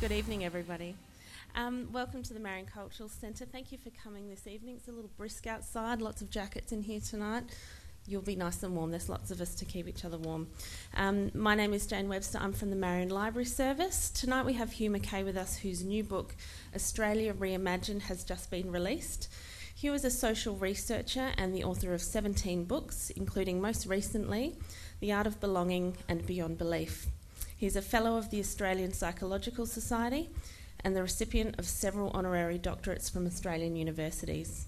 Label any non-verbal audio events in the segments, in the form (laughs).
Good evening, everybody. Um, welcome to the Marion Cultural Centre. Thank you for coming this evening. It's a little brisk outside, lots of jackets in here tonight. You'll be nice and warm. There's lots of us to keep each other warm. Um, my name is Jane Webster. I'm from the Marion Library Service. Tonight we have Hugh Mackay with us, whose new book, Australia Reimagined, has just been released. Hugh is a social researcher and the author of 17 books, including most recently The Art of Belonging and Beyond Belief. He's a Fellow of the Australian Psychological Society and the recipient of several honorary doctorates from Australian universities.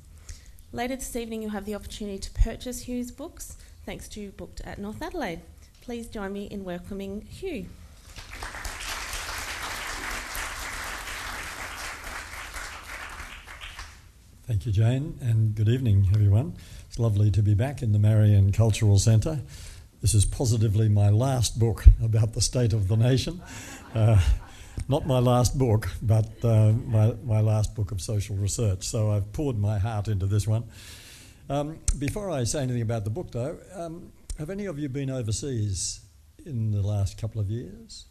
Later this evening, you'll have the opportunity to purchase Hugh's books thanks to Booked at North Adelaide. Please join me in welcoming Hugh. Thank you, Jane, and good evening, everyone. It's lovely to be back in the Marion Cultural Centre. This is positively my last book about the state of the nation. Uh, not my last book, but uh, my, my last book of social research. So I've poured my heart into this one. Um, before I say anything about the book, though, um, have any of you been overseas in the last couple of years?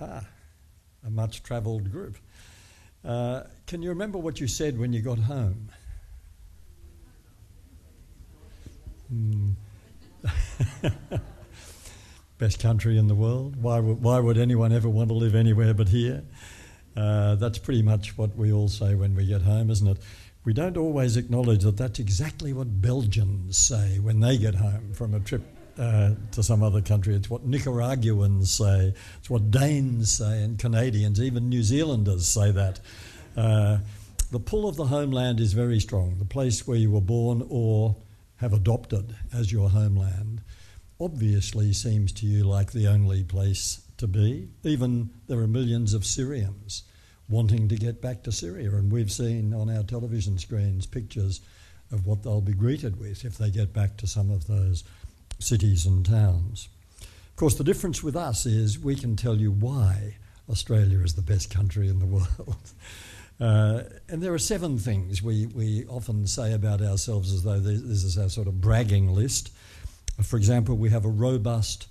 Ah, a much travelled group. Uh, can you remember what you said when you got home? Hmm. (laughs) Best country in the world. Why would, why would anyone ever want to live anywhere but here? Uh, that's pretty much what we all say when we get home, isn't it? We don't always acknowledge that that's exactly what Belgians say when they get home from a trip uh, to some other country. It's what Nicaraguans say, it's what Danes say, and Canadians, even New Zealanders say that. Uh, the pull of the homeland is very strong. The place where you were born or have adopted as your homeland obviously seems to you like the only place to be. Even there are millions of Syrians wanting to get back to Syria, and we've seen on our television screens pictures of what they'll be greeted with if they get back to some of those cities and towns. Of course, the difference with us is we can tell you why Australia is the best country in the (laughs) world. Uh, and there are seven things we, we often say about ourselves as though this is our sort of bragging list. For example, we have a robust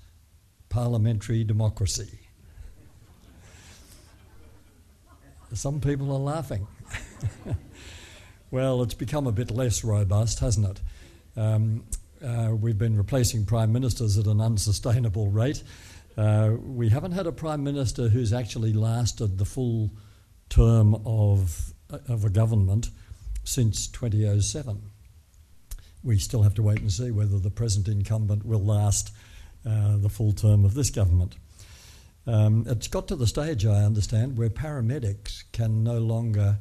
parliamentary democracy. Some people are laughing. (laughs) well, it's become a bit less robust, hasn't it? Um, uh, we've been replacing prime ministers at an unsustainable rate. Uh, we haven't had a prime minister who's actually lasted the full term of, of a government since 2007. We still have to wait and see whether the present incumbent will last uh, the full term of this government. Um, it's got to the stage, I understand, where paramedics can no longer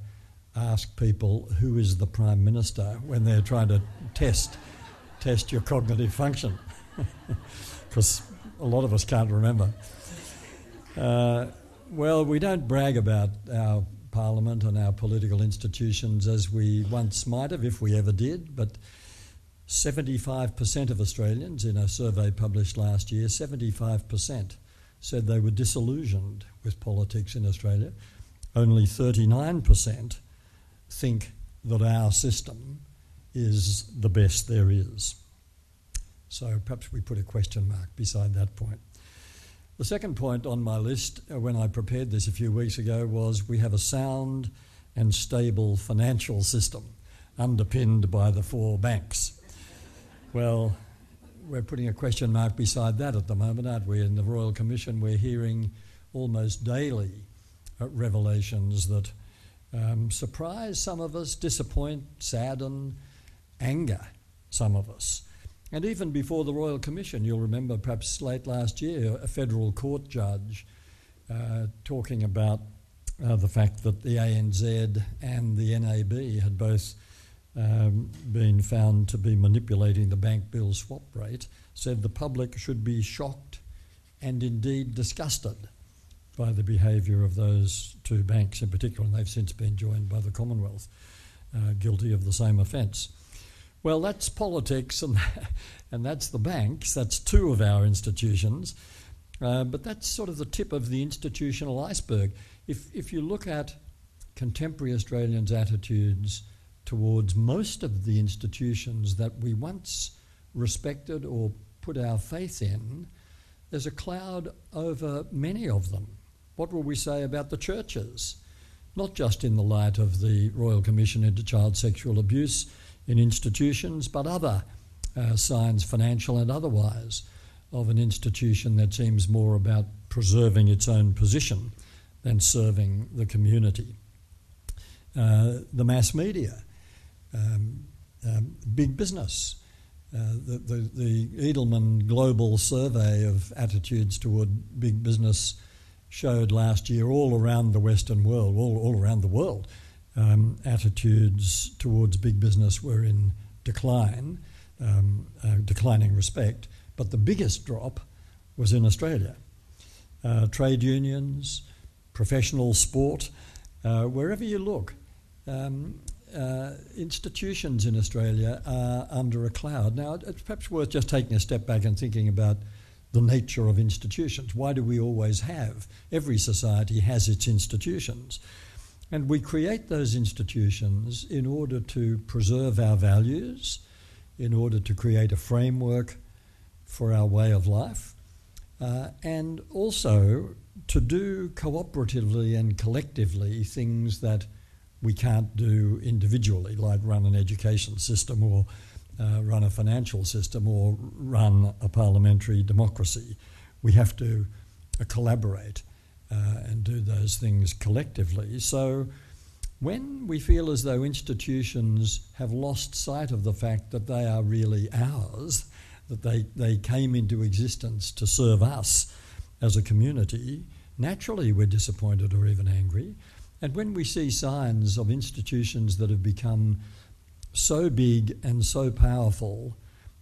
ask people who is the prime minister when they're trying to test test your cognitive function, (laughs) because a lot of us can't remember. Uh, well, we don't brag about our parliament and our political institutions as we once might have, if we ever did, but 75% of Australians, in a survey published last year, 75% said they were disillusioned with politics in Australia. Only 39% think that our system is the best there is. So perhaps we put a question mark beside that point. The second point on my list uh, when I prepared this a few weeks ago was we have a sound and stable financial system underpinned by the four banks. Well, we're putting a question mark beside that at the moment, aren't we? In the Royal Commission, we're hearing almost daily uh, revelations that um, surprise some of us, disappoint, sadden, anger some of us. And even before the Royal Commission, you'll remember perhaps late last year, a federal court judge uh, talking about uh, the fact that the ANZ and the NAB had both um, been found to be manipulating the bank bill swap rate, said the public should be shocked and indeed disgusted by the behaviour of those two banks in particular, and they've since been joined by the Commonwealth, uh, guilty of the same offence. Well, that's politics and, (laughs) and that's the banks. That's two of our institutions. Uh, but that's sort of the tip of the institutional iceberg. If, if you look at contemporary Australians' attitudes towards most of the institutions that we once respected or put our faith in, there's a cloud over many of them What will we say about the churches? Not just in the light of the Royal Commission into Child Sexual Abuse in institutions, but other uh, signs, financial and otherwise, of an institution that seems more about preserving its own position than serving the community. Uh, the mass media, um, um, big business. Uh, the, the, the, Edelman Global Survey of attitudes toward big business showed last year all around the Western world, all, all around the world, um, attitudes towards big business were in decline, um, uh, declining respect. But the biggest drop was in Australia. Uh, trade unions, professional sport, uh, wherever you look, um, uh, institutions in Australia are under a cloud. Now, it's perhaps worth just taking a step back and thinking about the nature of institutions. Why do we always have? Every society has its institutions. And we create those institutions in order to preserve our values, in order to create a framework for our way of life, uh, and also to do cooperatively and collectively things that we can't do individually, like run an education system or uh, run a financial system or run a parliamentary democracy. We have to uh, collaborate Uh, and do those things collectively. So, when we feel as though institutions have lost sight of the fact that they are really ours, that they, they came into existence to serve us as a community, naturally we're disappointed or even angry. And when we see signs of institutions that have become so big and so powerful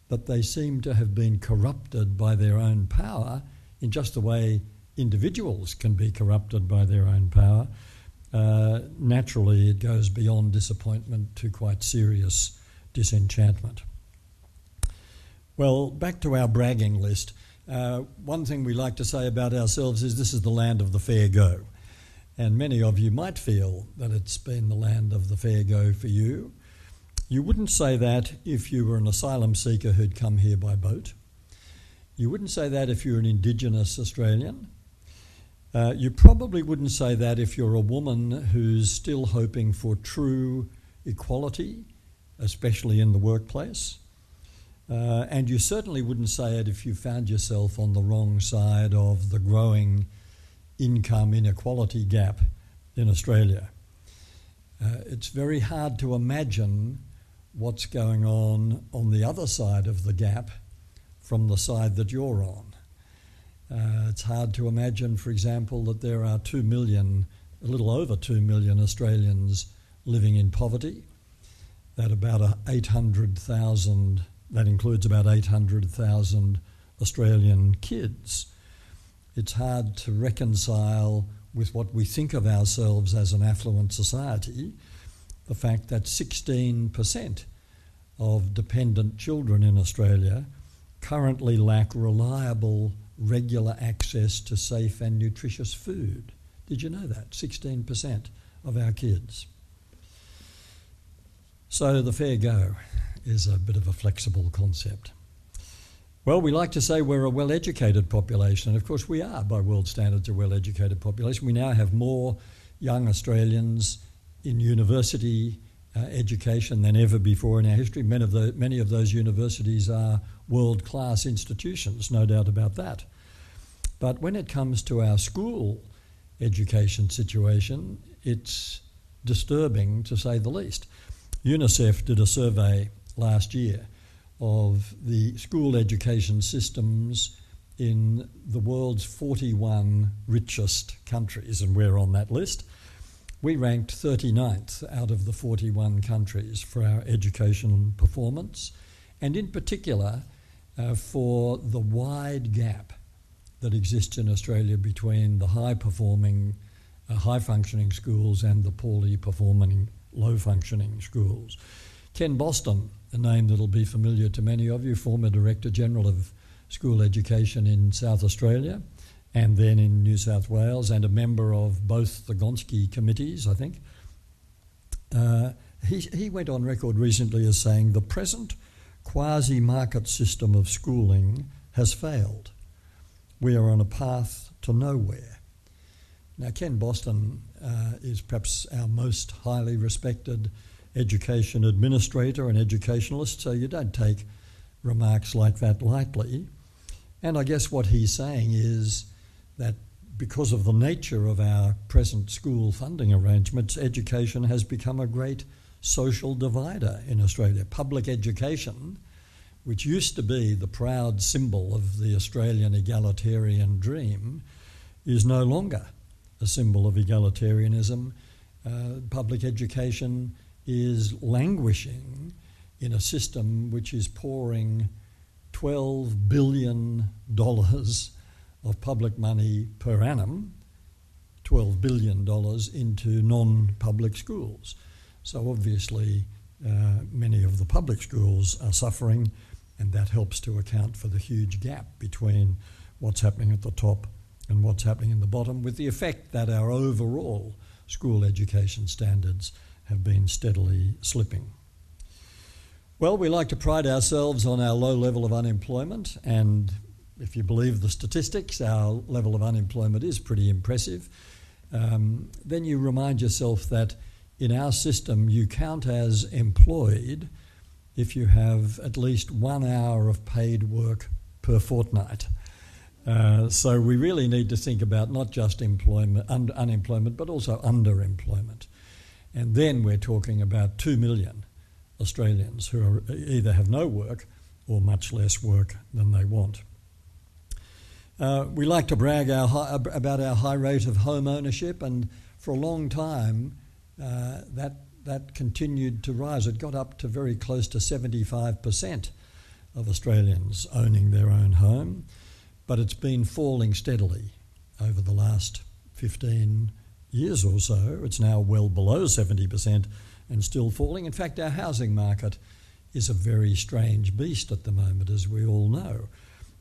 that they seem to have been corrupted by their own power in just the way individuals can be corrupted by their own power, uh, naturally it goes beyond disappointment to quite serious disenchantment. Well, back to our bragging list. Uh, one thing we like to say about ourselves is this is the land of the fair go. And many of you might feel that it's been the land of the fair go for you. You wouldn't say that if you were an asylum seeker who'd come here by boat. You wouldn't say that if you're an Indigenous Australian. Uh, you probably wouldn't say that if you're a woman who's still hoping for true equality, especially in the workplace. Uh, and you certainly wouldn't say it if you found yourself on the wrong side of the growing income inequality gap in Australia. Uh, it's very hard to imagine what's going on on the other side of the gap from the side that you're on. Uh, it's hard to imagine, for example, that there are 2 million, a little over 2 million Australians living in poverty, that about 800,000, that includes about 800,000 Australian kids. It's hard to reconcile with what we think of ourselves as an affluent society the fact that 16% of dependent children in Australia currently lack reliable, regular access to safe and nutritious food. Did you know that? 16% of our kids. So the fair go is a bit of a flexible concept. Well, we like to say we're a well educated population, and of course we are, by world standards, a well educated population. We now have more young Australians in university uh, education than ever before in our history. Many of, the, many of those universities are world class institutions, no doubt about that. But when it comes to our school education situation, it's disturbing to say the least. UNICEF did a survey last year of the school education systems in the world's 41 richest countries, and we're on that list. We ranked 39th out of the 41 countries for our education performance, and in particular uh, for the wide gap that exists in Australia between the high performing, uh, high functioning schools and the poorly performing, low functioning schools. Ken Boston a name that'll be familiar to many of you, former Director General of School Education in South Australia and then in New South Wales, and a member of both the Gonski committees, I think. Uh, he, he went on record recently as saying the present quasi market system of schooling has failed. We are on a path to nowhere. Now, Ken Boston uh, is perhaps our most highly respected education administrator and educationalist, so you don't take remarks like that lightly. And I guess what he's saying is that because of the nature of our present school funding arrangements, education has become a great social divider in Australia. Public education, which used to be the proud symbol of the Australian egalitarian dream, is no longer a symbol of egalitarianism. Uh, public education is languishing in a system which is pouring $12 billion of public money per annum, $12 billion into non public schools. So obviously, uh, many of the public schools are suffering, and that helps to account for the huge gap between what's happening at the top and what's happening in the bottom, with the effect that our overall school education standards have been steadily slipping. Well, we like to pride ourselves on our low level of unemployment, and if you believe the statistics, our level of unemployment is pretty impressive. Um, then you remind yourself that in our system, you count as employed if you have at least one hour of paid work per fortnight. Uh, so we really need to think about not just employment, un- unemployment, but also underemployment. And then we're talking about 2 million Australians who are, either have no work or much less work than they want. Uh, we like to brag our about our high rate of home ownership, and for a long time uh, that, that continued to rise. It got up to very close to 75% of Australians owning their own home, but it's been falling steadily over the last 15 years or so. It's now well below 70% and still falling. In fact, our housing market is a very strange beast at the moment, as we all know.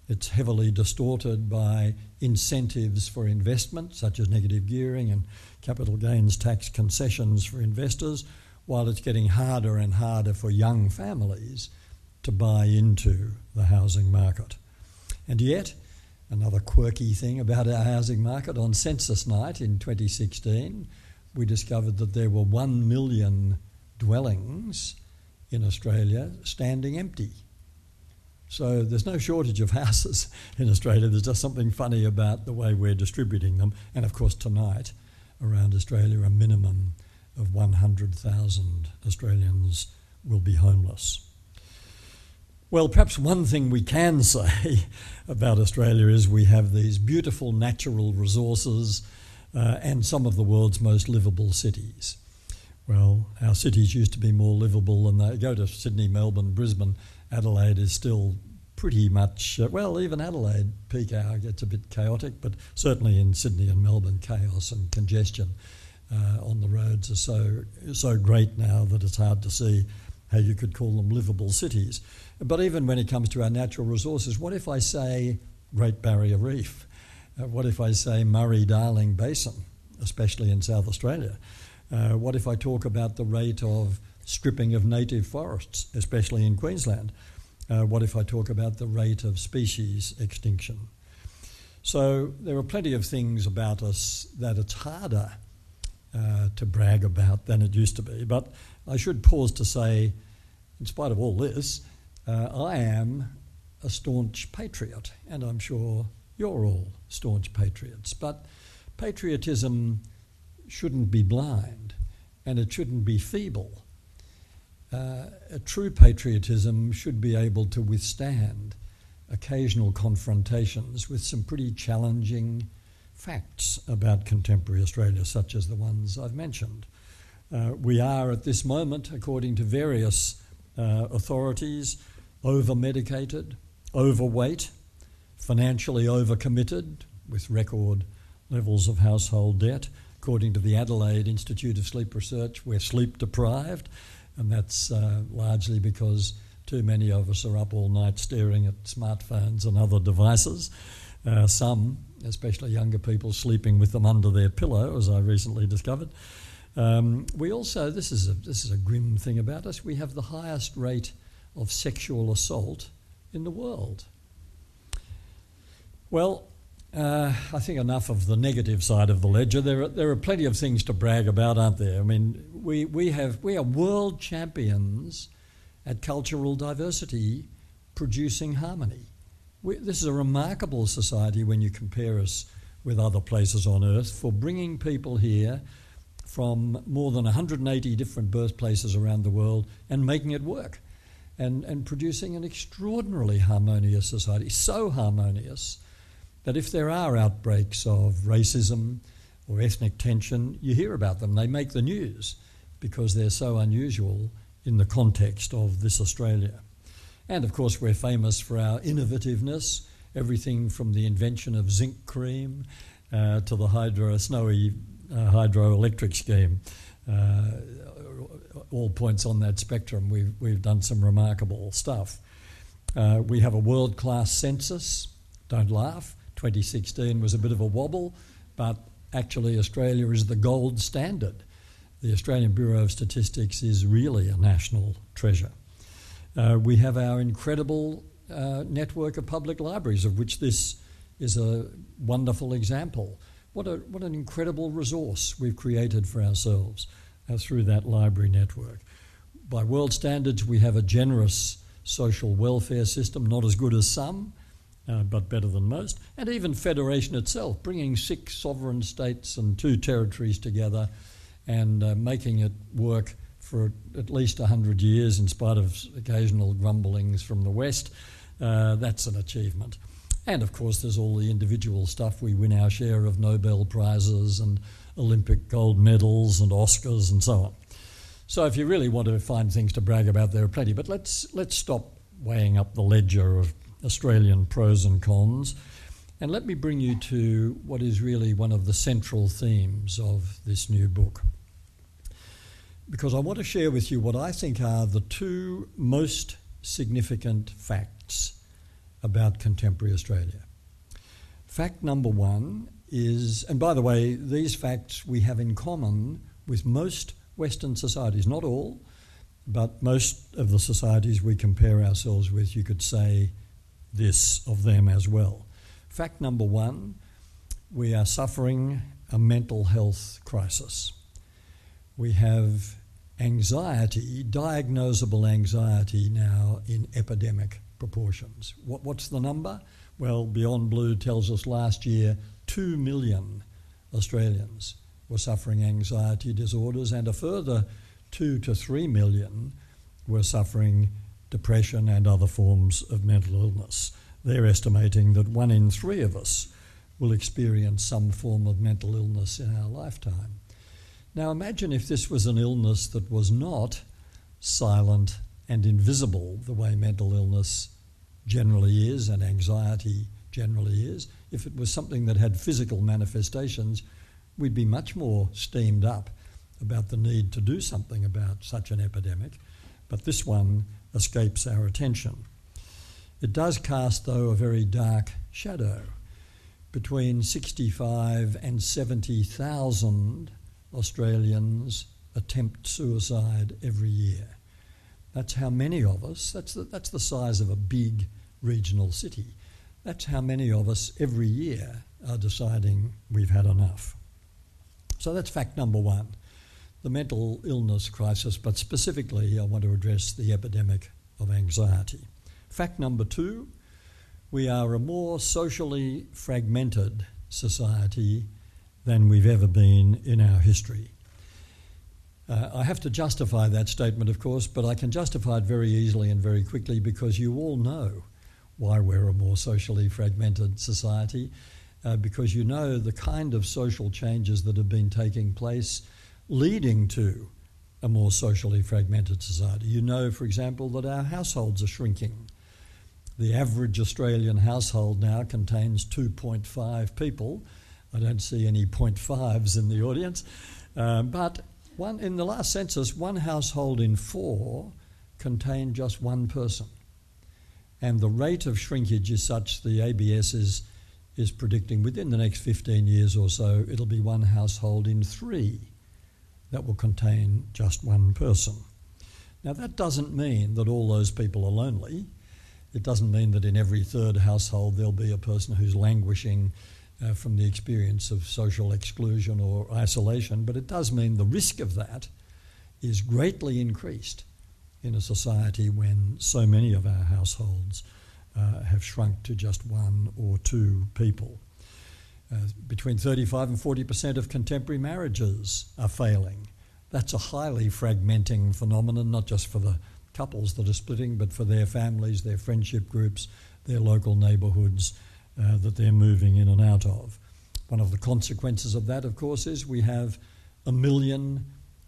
It's heavily distorted by incentives for investment, such as negative gearing and capital gains tax concessions for investors, while it's getting harder and harder for young families to buy into the housing market. And yet, Another quirky thing about our housing market on census night in 2016, we discovered that there were 1 million dwellings in Australia standing empty. So there's no shortage of (laughs) houses in Australia. There's just something funny about the way we're distributing them. And of course, tonight around Australia, a minimum of 100,000 Australians will be homeless. Well, perhaps one thing we can (laughs) say about Australia is we have these beautiful natural resources uh, and some of the world's most livable cities. Well, our cities used to be more livable than they go to Sydney, Melbourne, Brisbane. Adelaide is still pretty much, uh, well, even Adelaide peak hour gets a bit chaotic, but certainly in Sydney and Melbourne, chaos and congestion uh, on the roads are so, so great now that it's hard to see how you could call them livable cities. But even when it comes to our natural resources, what if I say Great Barrier Reef? Uh, what if I say Murray Darling Basin, especially in South Australia? Uh, what if I talk about the rate of stripping of native forests, especially in Queensland? Uh, what if I talk about the rate of species extinction? So there are plenty of things about us that it's harder uh, to brag about than it used to be. But I should pause to say, in spite of all this, uh, I am a staunch patriot, and I'm sure you're all staunch patriots. But patriotism shouldn't be blind, and it shouldn't be feeble. Uh, a true patriotism should be able to withstand occasional confrontations with some pretty challenging facts about contemporary Australia, such as the ones I've mentioned. Uh, we are at this moment, according to various uh, authorities, over medicated, overweight, financially overcommitted, with record levels of household debt. According to the Adelaide Institute of Sleep Research, we're sleep deprived, and that's uh, largely because too many of us are up all night staring at smartphones and other devices. Uh, some, especially younger people, sleeping with them under their pillow, as I recently discovered. Um, we also, this is, a, this is a grim thing about us, we have the highest rate of sexual assault in the world. Well, uh, I think enough of the negative side of the ledger. There are, there are plenty of things to brag about, aren't there? I mean, we, we, have, we are world champions at cultural diversity producing harmony. We, this is a remarkable society when you compare us with other places on earth for bringing people here from more than 180 different birthplaces around the world and making it work and, and producing an extraordinarily harmonious society. So harmonious that if there are outbreaks of racism or ethnic tension, you hear about them. They make the news because they're so unusual in the context of this Australia. And of course, we're famous for our innovativeness, everything from the invention of zinc cream uh, to the hydro, snowy uh, hydroelectric scheme. Uh, all points on that spectrum, we've, we've done some remarkable stuff. Uh, we have a world class census, don't laugh. 2016 was a bit of a wobble, but actually, Australia is the gold standard. The Australian Bureau of Statistics is really a national treasure. Uh, we have our incredible uh, network of public libraries, of which this is a wonderful example. What, a, what an incredible resource we've created for ourselves uh, through that library network. By world standards, we have a generous social welfare system, not as good as some, uh, but better than most, and even federation itself, bringing six sovereign states and two territories together and uh, making it work for at least 100 years in spite of occasional grumblings from the West. Uh, that's an achievement. And of course, there's all the individual stuff. We win our share of Nobel Prizes and Olympic gold medals and Oscars and so on. So, if you really want to find things to brag about, there are plenty. But let's, let's stop weighing up the ledger of Australian pros and cons. And let me bring you to what is really one of the central themes of this new book. Because I want to share with you what I think are the two most significant facts about contemporary Australia. Fact number one is, and by the way, these facts we have in common with most Western societies, not all, but most of the societies we compare ourselves with, you could say, this of them as well. Fact number one we are suffering a mental health crisis. We have anxiety, diagnosable anxiety now in epidemic proportions. What, what's the number? Well, Beyond Blue tells us last year 2 million Australians were suffering anxiety disorders, and a further 2 to 3 million were suffering depression, and other forms of mental illness. They're estimating that one in three of us will experience some form of mental illness in our lifetime. Now, imagine if this was an illness that was not silent and invisible the way mental illness generally is and anxiety generally is. If it was something that had physical manifestations, we'd be much more steamed up about the need to do something about such an epidemic. But this one escapes our attention. It does cast, though, a very dark shadow. Between 65 and 70,000 Australians attempt suicide every year. That's how many of us, that's the, that's the size of a big regional city. That's how many of us every year are deciding we've had enough. So that's fact number one the mental illness crisis, but specifically, I want to address the epidemic of anxiety. Fact number two we are a more socially fragmented society than we've ever been in our history. Uh, I have to justify that statement, of course, but I can justify it very easily and very quickly because you all know why we're a more socially fragmented society, uh, because you know the kind of social changes that have been taking place leading to a more socially fragmented society. You know, for example, that our households are shrinking. The average Australian household now contains 2.5 people. I don't see any 0.5s in the audience. Uh, but one, in the last census, one household in four contained just one person. And the rate of shrinkage is such the ABS is, is predicting within the next 15 years or so, it'll be one household in three that will contain just one person. Now, that doesn't mean that all those people are lonely. It doesn't mean that in every third household there'll be a person who's languishing uh, from the experience of social exclusion or isolation, but it does mean the risk of that is greatly increased in a society when so many of our households uh, have shrunk to just one or two people. Uh, between 35 and 40% of contemporary marriages are failing. That's a highly fragmenting phenomenon, not just for the couples that are splitting, but for their families, their friendship groups, their local neighbourhoods uh, that they're moving in and out of. One of the consequences of that, of course, is we have a million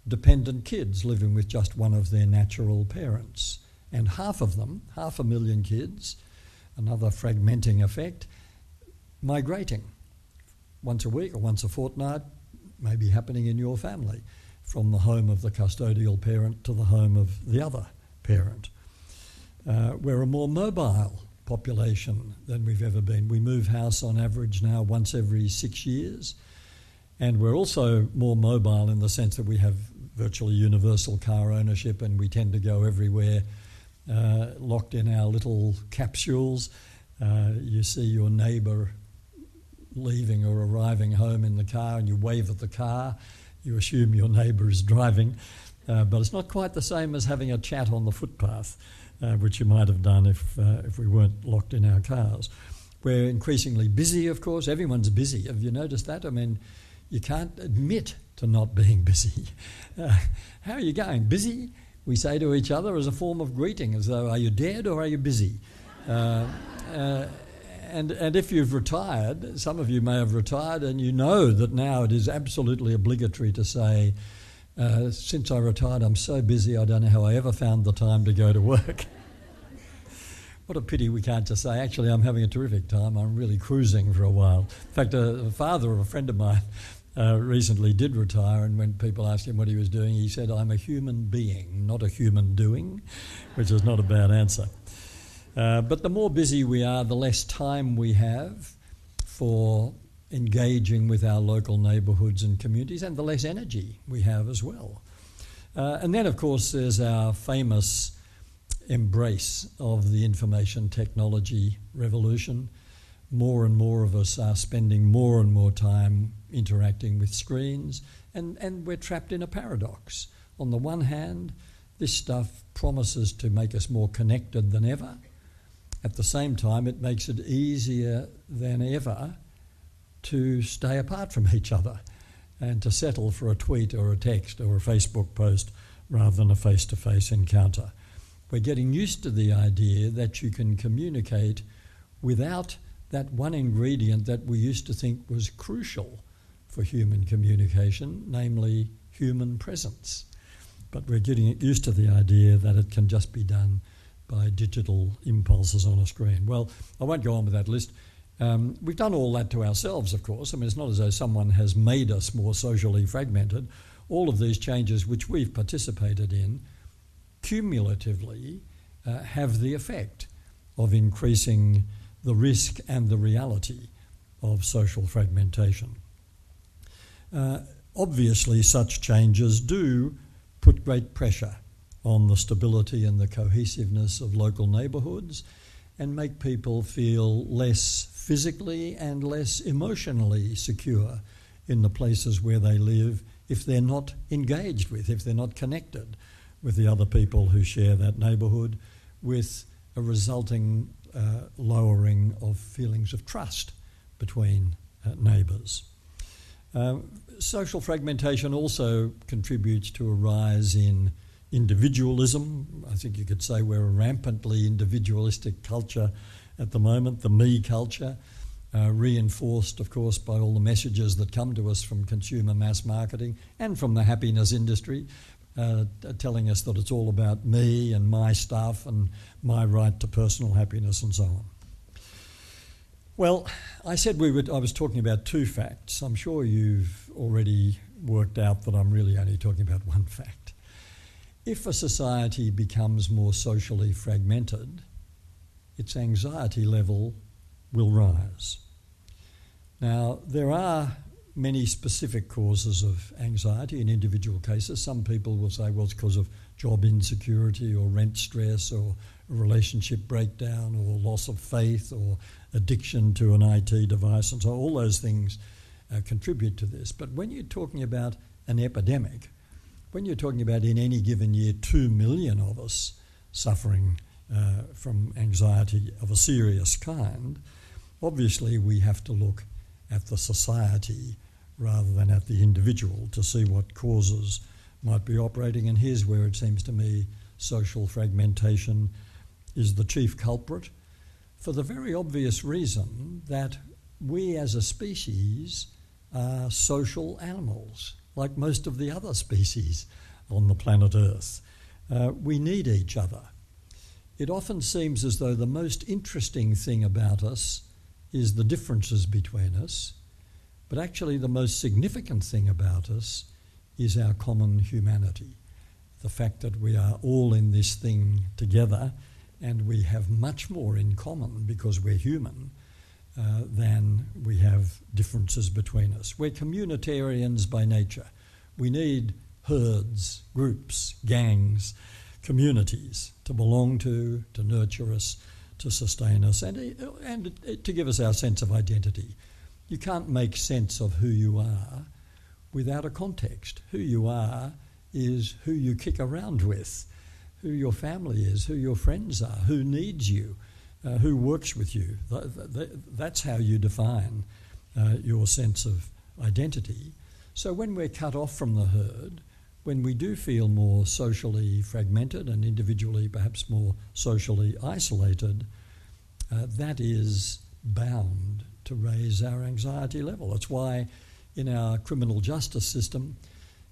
dependent kids living with just one of their natural parents. And half of them, half a million kids, another fragmenting effect, migrating once a week or once a fortnight, may be happening in your family, from the home of the custodial parent to the home of the other parent. Uh, we're a more mobile population than we've ever been. We move house on average now once every six years. And we're also more mobile in the sense that we have virtually universal car ownership and we tend to go everywhere uh, locked in our little capsules. Uh, you see your neighbour leaving or arriving home in the car and you wave at the car. You assume your neighbour is driving. Uh, but it's not quite the same as having a chat on the footpath, uh, which you might have done if, uh, if we weren't locked in our cars. We're increasingly busy, of course. Everyone's busy. Have you noticed that? I mean, you can't admit to not being (laughs) busy. Uh, how are you going? Busy? We say to each other as a form of greeting, as though, are you dead or are you busy? And, and if you've retired, some of you may have retired, and you know that now it is absolutely obligatory to say, uh, since I retired, I'm so busy, I don't know how I ever found the time to go to work. (laughs) what a pity we can't just say, actually, I'm having a terrific time, I'm really cruising for a while. In fact, a, father of a friend of mine uh, recently did retire, and when people asked him what he was doing, he said, I'm a human being, not a human doing, which is not a bad answer. Uh, but the more busy we are, the less time we have for engaging with our local neighbourhoods and communities, and the less energy we have as well. Uh, and then, of course, there's our famous embrace of the information technology revolution. More and more of us are spending more and more time interacting with screens, and, and we're trapped in a paradox. On the one hand, this stuff promises to make us more connected than ever. At the same time, it makes it easier than ever to stay apart from (laughs) each other and to settle for a tweet or a text or a Facebook post rather than a face to face encounter. We're getting used to the idea that you can communicate without that one ingredient that we used to think was crucial for human communication, namely human presence. But we're getting used to the idea that it can just be done by digital impulses on a screen. Well, I won't go on with that list. Um, we've done all that to ourselves, of course. I mean, it's not as though someone has made us more socially fragmented. All of these changes which we've participated in cumulatively uh, have the effect of increasing the risk and the reality of social fragmentation. Uh, obviously, such changes do put great pressure on the stability and the cohesiveness of local neighbourhoods and make people feel less physically and less emotionally secure in the places where they live if they're not engaged with, if they're not connected with the other people who share that neighbourhood, with a resulting uh, lowering of feelings of trust between uh, neighbours. Um, social fragmentation also contributes to a rise in individualism. I think you could say we're a rampantly individualistic culture at the moment, the me culture, uh, reinforced, of course, by all the messages that come to us from consumer mass marketing and from the happiness industry, uh, telling us that it's all about me and my stuff and my right to personal happiness and so on. Well, I said we would. I was talking about two facts. I'm sure you've already worked out that I'm really only talking about (laughs) one fact. If a society becomes more socially fragmented, its anxiety level will rise. Now, there are many specific causes of anxiety in individual cases. Some people will say, well, it's because of job insecurity or rent stress or relationship breakdown or loss of faith or addiction to an IT device. And so all those things uh, contribute to this. But when you're talking about an epidemic, when you're talking about in any given year 2 million of us suffering uh, from anxiety of a serious kind, obviously we have to look at the society rather than at the individual to see what causes might be operating. And here's where it seems to me social fragmentation is the chief culprit for the very obvious reason that we as a species are social animals, like most of the other species on the planet Earth. Uh, we need each other. It often seems as though the most interesting thing about us is the differences between us, but actually, the most significant thing about us is our common humanity. The fact that we are all in this thing together and we have much more in common because we're human uh, than we have differences between us. We're communitarians by nature. We need herds, groups, gangs, communities to belong to, to nurture us, to sustain us, and, and to give us our sense of identity. You can't make sense of who you are without a context. Who you are is who you kick around with who your family is, who your friends are, who needs you, uh, who works with you. That's how you define uh, your sense of identity. So when we're cut off from the herd, when we do feel more socially fragmented and individually perhaps more socially isolated, uh, that is bound to raise our anxiety level. It's why in our criminal justice system,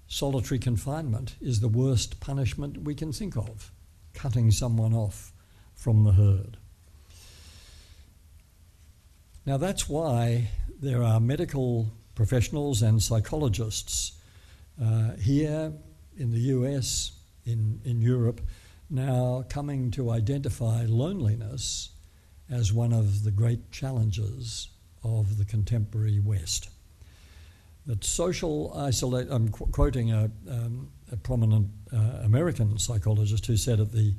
solitary confinement is the worst punishment we can think of, cutting someone off from the herd. Now, that's why there are medical professionals and psychologists uh, here in the US, in, in Europe, now coming to identify loneliness as one of the great challenges of the contemporary West. That social isolation, I'm qu- quoting a, um, a prominent uh, American psychologist who said at the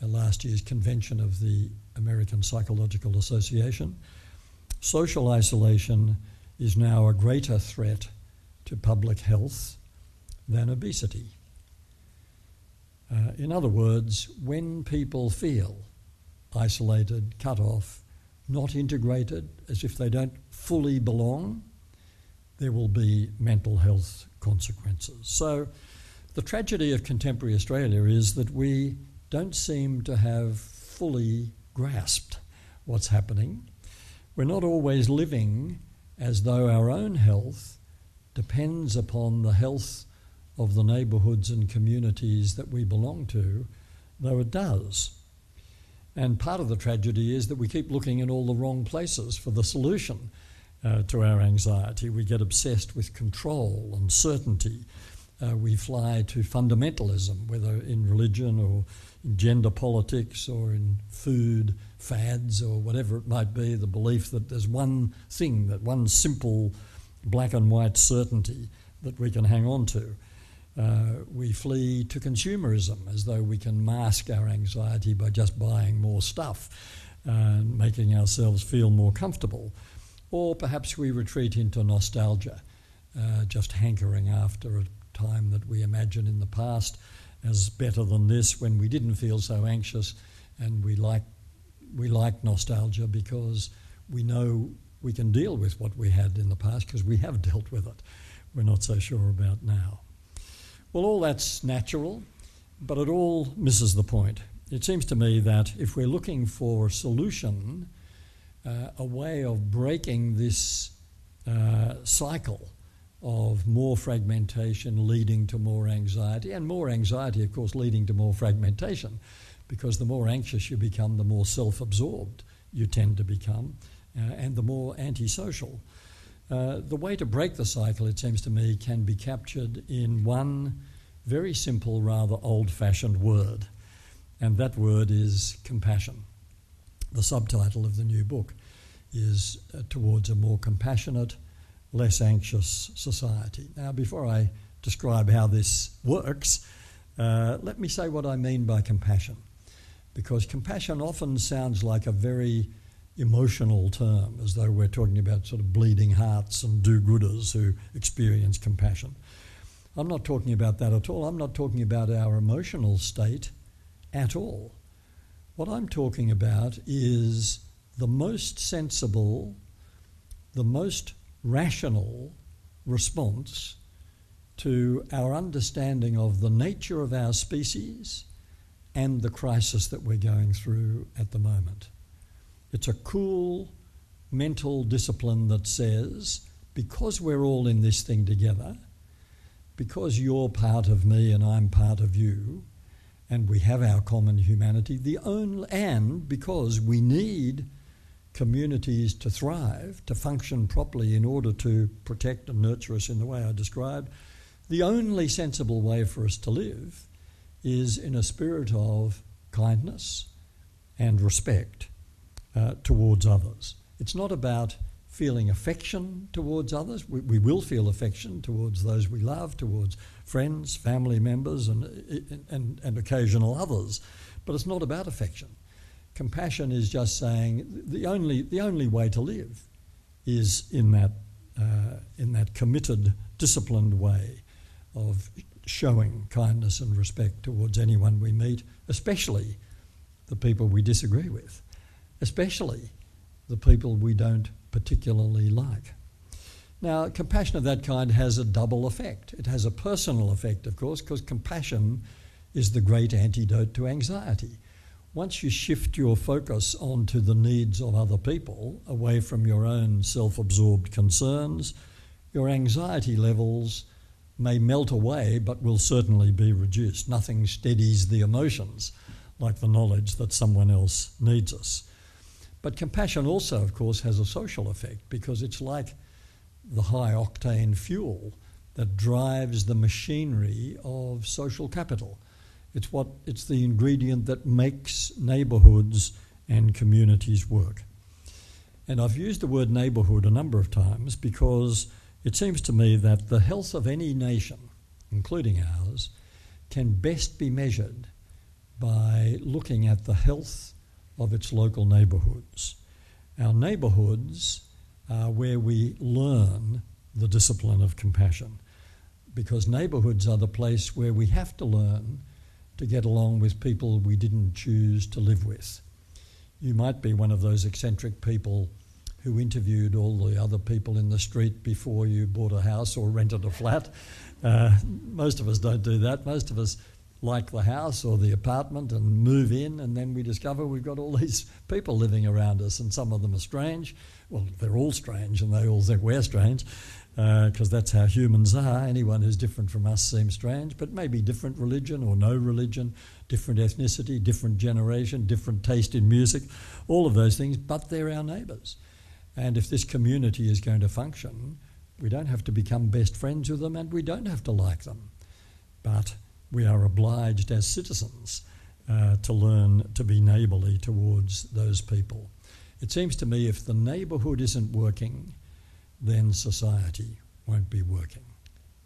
uh, last year's convention of the American Psychological Association social isolation is now a greater threat to public health than obesity. Uh, in other words, when people feel isolated, cut off, not integrated, as if they don't fully belong, there will be mental health consequences. So, the tragedy of contemporary Australia is that we don't seem to have fully grasped what's happening. We're not always living as though our own health depends upon the health of the neighbourhoods and communities that we belong to, though it does. And part of the tragedy is that we keep looking in all the wrong places for the solution uh, to our anxiety. We get obsessed with control and certainty. Uh, we fly to fundamentalism, whether in religion or in gender politics or in food fads or whatever it might be, the belief that there's one thing, that one simple black and white certainty that we can hang on to. Uh, we flee to consumerism as though we can mask our anxiety by just buying more stuff and making ourselves feel more comfortable. Or perhaps we retreat into nostalgia, uh, just hankering after a time that we imagine in the past as better than this when we didn't feel so anxious and we like, we like nostalgia because we know we can deal with what we had in the past because we have (laughs) dealt with it. We're not so sure about now. Well, all that's natural, but it all misses the point. It seems to me that if we're looking for a solution, uh, a way of breaking this uh, cycle of more fragmentation leading to more anxiety, and more anxiety, of course, leading to more fragmentation, because the more anxious you become, the more self absorbed you tend to become, uh, and the more antisocial. Uh, the way to break the cycle, it seems to me, can be captured in one very simple, rather old fashioned word, and that word is compassion the subtitle of the new book is uh, Towards a More Compassionate, Less Anxious Society. Now, before I describe how this works, uh, let me say what I mean by compassion. because compassion often sounds like a very emotional term, as though we're talking about sort of bleeding hearts and do gooders who experience compassion. I'm not talking about that at all. I'm not talking about our emotional state at all. What I'm talking about is the most sensible, the most rational response to our understanding of the nature of our species and the crisis that we're going through at the moment. It's a cool mental discipline that says, because we're all in this thing together, because you're part of me and I'm part of you, and we have our common humanity, the only, and because we need communities to thrive, to function properly in order to protect and nurture us in the way I described, the only sensible way for us to live is in a spirit of kindness and respect uh, towards others. It's not about feeling affection towards others. We, we, will feel affection towards those we love, towards friends, family members, and, and, and occasional others. But it's not about affection. Compassion is just saying the only, the only way to live is in that, uh, in that committed, disciplined way of showing kindness and respect towards anyone we meet, especially the people we disagree with, especially the people we don't particularly like. Now, compassion of that kind has a double effect. It has a personal effect, of course, because compassion is the great antidote to anxiety. Once you shift your focus onto the needs of other people, away from your own self absorbed concerns, your anxiety levels may melt away but will certainly be reduced. Nothing steadies the emotions like the knowledge that someone else needs us. But compassion also, of course, has a social effect because it's like the high octane fuel that drives the machinery of social capital. It's, what, it's the ingredient that makes neighbourhoods and communities work. And I've used the word neighbourhood a number of times because it seems to me that the health of any nation, including ours, can best be measured by looking at the health of its local neighbourhoods. Our neighbourhoods are where we learn the discipline of compassion because neighbourhoods are the place where we have to learn to get along with people we didn't choose to live with. You might be one of those eccentric people who interviewed all the other people in the street before you bought a house or rented a flat. Uh, most of us don't do that. Most of us like the house or the apartment and move in, and then we discover we've got all (laughs) these people living around us, and some of them are strange. Well, they're all strange, and they all think we're strange, because uh, that's how humans are. Anyone who's different from us seems strange, but maybe different religion or no religion, different ethnicity, different generation, different taste in music, all of those things, but they're our neighbours. And if this community is going to function, we don't have to become best friends with them and we don't have to like them. But we are obliged as citizens uh, to learn to be neighbourly towards those people. It seems to me if the neighbourhood isn't working, then society won't be working.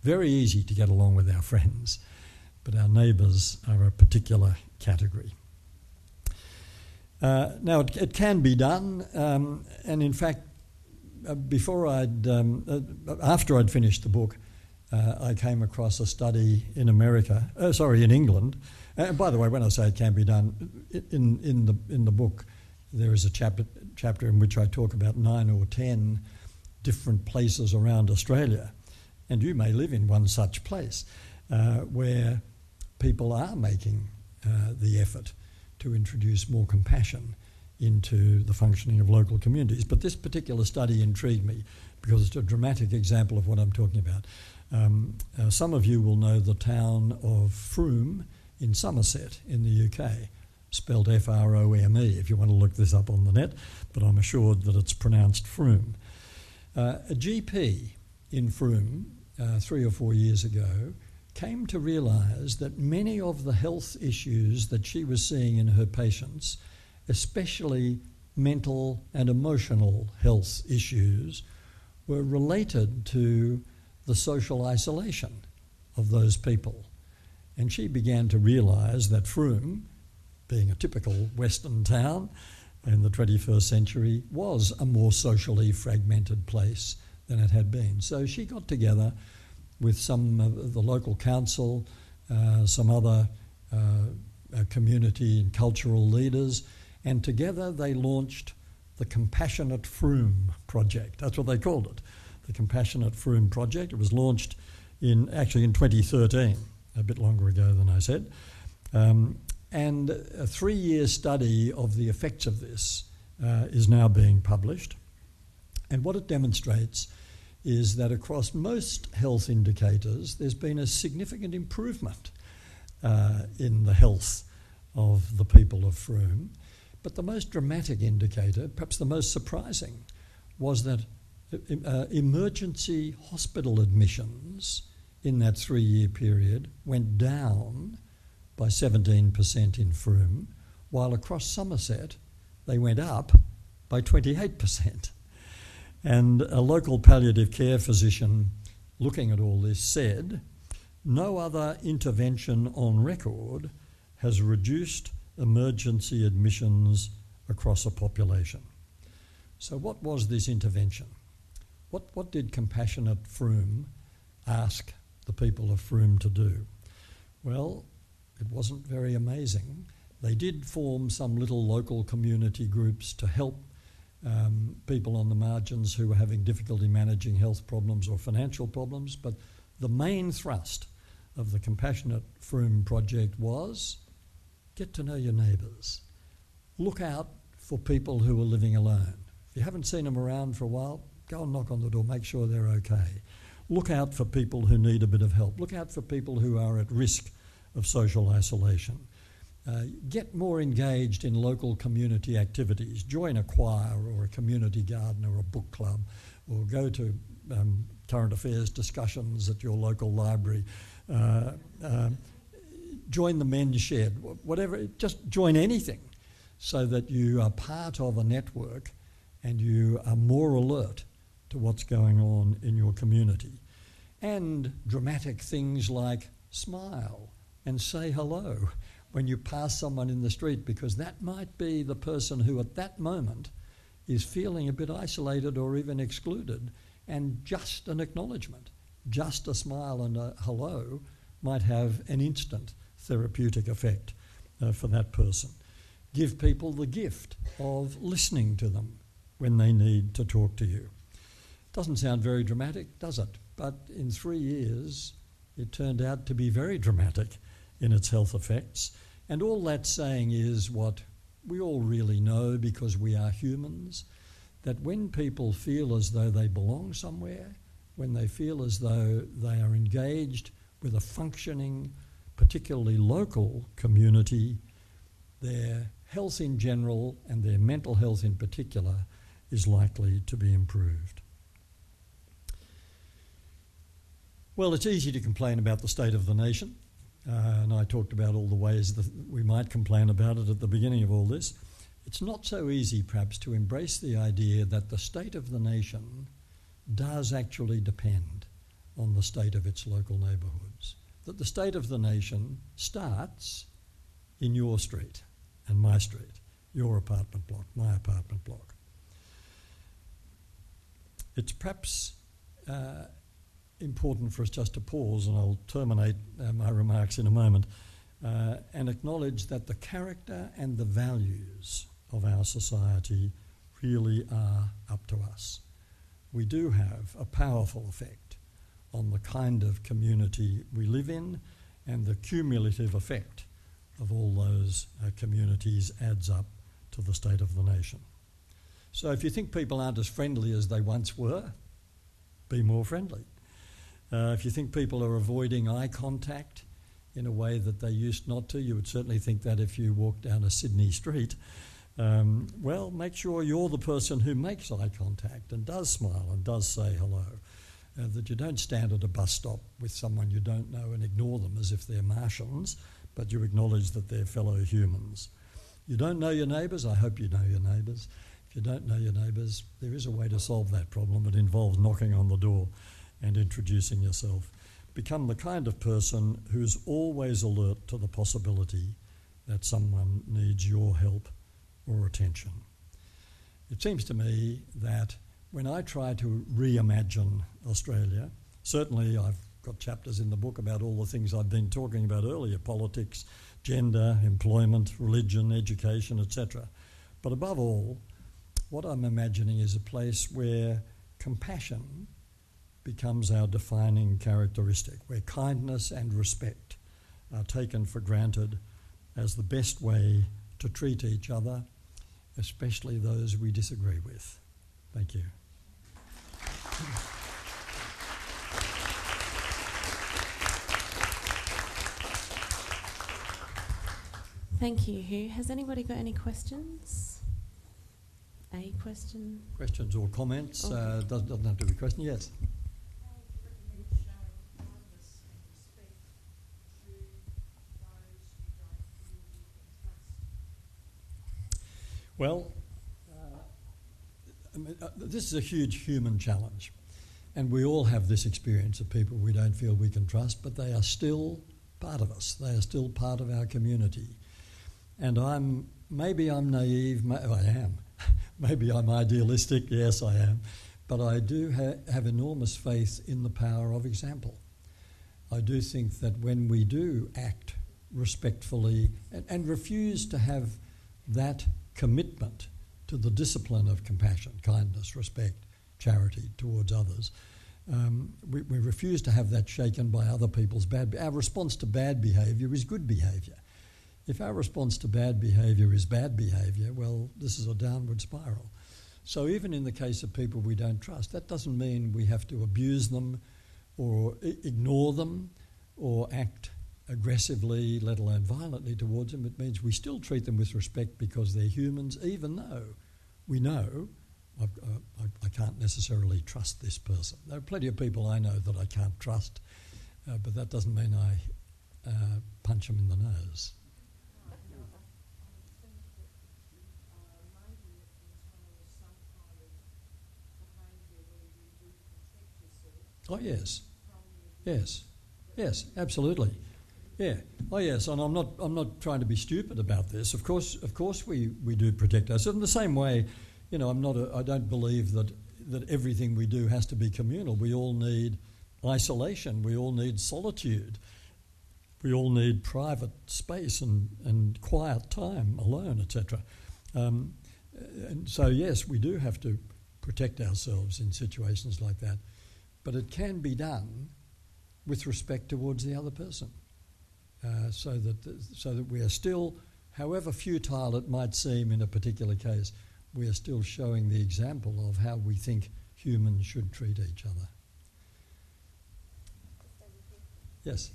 Very easy to get along with our friends, but our neighbours are a particular category. Uh, now, it, it, can be done, um, and in fact, uh, before I'd, um, uh, after I'd finished the book, uh, I came across a study in America, uh, sorry, in England. And by the way, when I say it can be done, in, in, the, in the book, there is a chapter, chapter in which I talk about nine or ten different places around Australia. And you may live in one such place uh, where people are making uh, the effort to introduce more compassion into the functioning of local communities. But this particular study intrigued me because it's a dramatic example of what I'm talking about. Um, uh, some of you will know the town of Frome in Somerset in the UK, spelled F R O M E, if you want to look this up on the net, but I'm assured that it's pronounced Frome. Uh, a GP in Frome, uh, three or four years ago, came to realise that many of the health issues that she was seeing in her patients, especially mental and emotional health issues, were related to the social isolation of those people. And she began to realise that Frome being a typical Western town in the 21st century, was a more socially fragmented place than it had been. So she got together with some of the local council, uh, some other uh, community and cultural leaders, and together they launched the Compassionate Frome Project. That's what they called it, the Compassionate Frome Project. It was launched in actually in 2013, a bit longer ago than I said. Um, and a three year study of the effects of this uh, is now being published. And what it demonstrates is that across most health indicators, there's been a significant improvement uh, in the health of the people of Frome. But the most dramatic indicator, perhaps the most surprising, was that uh, emergency hospital admissions in that three year period went down by 17% in Frome, while across Somerset they went up by 28%. And a local palliative care physician looking at all this said, no other intervention on record has reduced emergency admissions across a population. So, what was this intervention? What, what did Compassionate Frome ask the people of Frome to do? Well, it wasn't very amazing. They did form some little local community groups to help um, people on the margins who were having difficulty managing health problems or financial problems, but the main thrust of the Compassionate Frome project was get to know your neighbours. Look out for people who are living alone. If you haven't seen them around for a while, go and knock on the door, make sure they're okay. Look out for people who need a bit of help. Look out for people who are at risk of social isolation. Uh, get more engaged in local community activities. Join a choir or a community garden or a book club, or go to um, current affairs discussions at your local library. Uh, uh, join the men's shed, whatever, just join anything so that you are part of a network and you are more alert to what's going on in your community. And dramatic things like smile and say hello when you pass someone in the street, because that might be the person who at that moment is feeling a bit isolated or even excluded. And just an acknowledgement, just a smile and a hello might have an instant therapeutic effect uh, for that person. Give people the gift of listening to them when they need to talk to you. Doesn't sound very dramatic, does it? But in three years, it turned out to be very dramatic in its health effects. And all that saying is what we all really know because we are humans that when people feel as though they belong somewhere, when they feel as though they are engaged with a functioning, particularly local community, their health in general and their mental health in particular is likely to be improved. Well, it's easy to complain about the state of the nation, uh, and I talked about all the ways that we might complain about it at the beginning of all this. It's not so easy, perhaps, to embrace the idea that the state of the nation does actually depend on the state of its local neighbourhoods that the state of the nation starts in your street and my street, your apartment block, my apartment block. It's perhaps uh, important for us just to pause, and I'll terminate uh, my remarks in a moment, uh, and acknowledge that the character and the values of our society really are up to us. We do have a powerful effect on the kind of community we live in, and the cumulative effect of all those uh, communities adds up to the state of the nation. So if you think people aren't as friendly as they once were, be more friendly. Uh, if you think people are avoiding eye contact in a way that they used not to, you would certainly think that if you walk down a Sydney street. Um, well, make sure you're the person who makes eye contact and does smile and does say hello uh, that you don't stand at a bus stop with someone you don't know and ignore them as if they're Martians, but you acknowledge that they're fellow humans. You don't know your neighbours, I hope you know your neighbours. If you don't know your neighbours, there is a way to solve that problem. It involves knocking on the door and introducing yourself. Become the kind of person who's always alert to the possibility that someone needs your help or attention. It seems to me that when I try to reimagine Australia, certainly I've got chapters in the book about all the things I've been talking about earlier politics, gender, employment, religion, education, etc. But above all, what I'm imagining is a place where compassion becomes our defining characteristic, where kindness and respect are taken for granted as the best way to treat each other, especially those we disagree with. Thank you. Thank you, Hugh. Has anybody got any questions? A question? Questions or comments? Uh, doesn't, doesn't have to be a question. Yes. Well, uh, I mean, uh, this is a huge human challenge. And we all have this experience of people we don't feel we can trust, but they are still part of us. They are still part of our community. And I'm maybe I'm naive, I am. (laughs) maybe I'm idealistic, yes, I am. But I do ha- have enormous faith in the power of example. I do think that when we do act respectfully and, and refuse to have that commitment to the discipline of compassion, kindness, respect, charity towards others. Um, we, we, refuse to have that shaken by other people's bad. Our response to bad behaviour is good behaviour. If our response to bad behaviour is bad behaviour, well, this is a downward spiral. So even in the case of people we don't trust, that doesn't mean we have to abuse them or I- ignore them or act aggressively, let alone violently, towards them. It means we still treat them with respect because they're humans, even though we know uh, I, I, can't necessarily trust this person. There are plenty of people I know that I can't trust, uh, but that doesn't mean I uh, punch them in the nose. Oh yes, yes, yes, absolutely. Yeah. Oh, yes. And I'm not. I'm not trying to be stupid about this. Of course. Of course, we, we do protect ourselves. In the same way, you know, I'm not. A, I don't believe that that everything we do has to be communal. We all need isolation. We all need solitude. We all need private space and, and quiet time alone, etc. Um, and so, yes, we do have to protect ourselves in situations like that. But it can be done with respect towards the other person. Uh, so that so that we are still, however futile it might seem in a particular case, we are still showing the example of how we think humans should treat each other. Yes.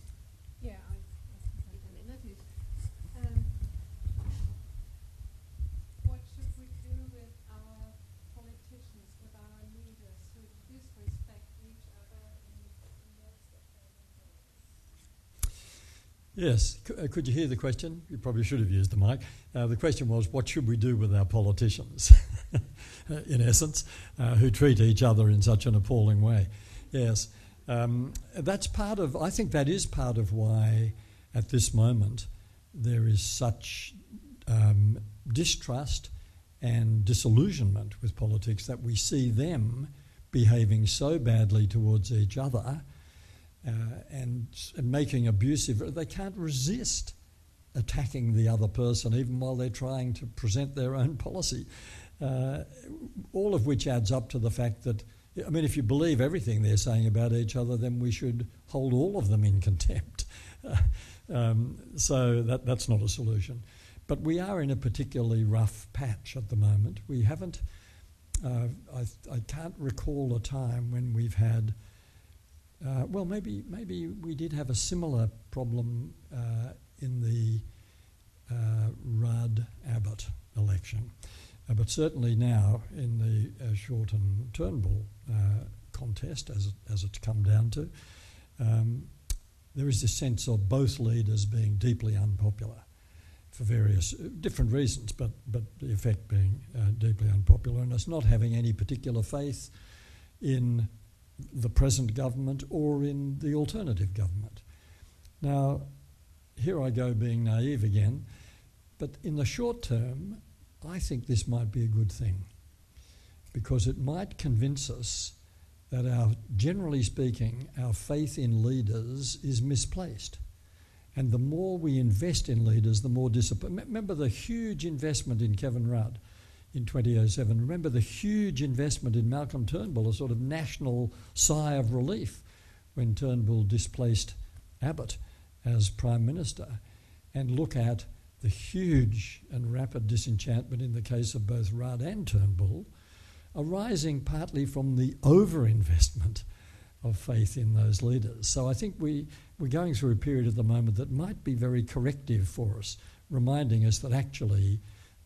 Yes. Uh, could you hear the question? You probably should have used the mic. Uh, the question was, what should we do with our politicians, (laughs) in essence, uh, who treat each other in such an appalling way? Yes. Um, that's part of, I think that is part of why, at this moment, there is such um, distrust and disillusionment with politics that we see them behaving so badly towards each other uh, and, making abusive, they can't resist attacking the other person even while they're trying to present their own policy. Uh, all of which adds up to the fact that, I mean, if you believe everything they're saying about each other, then we should hold all of them in contempt. (laughs) um, so that, that's not a solution. But we are in a particularly rough patch at the moment. We haven't, uh, I, I can't recall a time when we've had uh, well, maybe maybe we did have a similar problem uh, in the uh, Rudd Abbott election, uh, but certainly now in the uh, Shorten Turnbull uh, contest, as as it's come down to, um, there is this sense of both leaders being deeply unpopular for various different reasons, but but the effect being deeply unpopular, and us not having any particular faith in the present government or in the alternative government. Now, here I go being naive again, But in the short term, I think this might be a good thing because it might convince us that our, generally speaking, our faith in leaders is misplaced. And the more we invest in leaders, the more discipline. Remember the huge investment in Kevin Rudd in 2007. Remember the huge investment in Malcolm Turnbull, a sort of national sigh of relief when Turnbull displaced Abbott as Prime Minister. And look at the huge and rapid disenchantment in the case of both Rudd and Turnbull, arising partly from the overinvestment of faith in those leaders. So I think we, we're going through a period at the moment that might be very corrective for us, reminding us that actually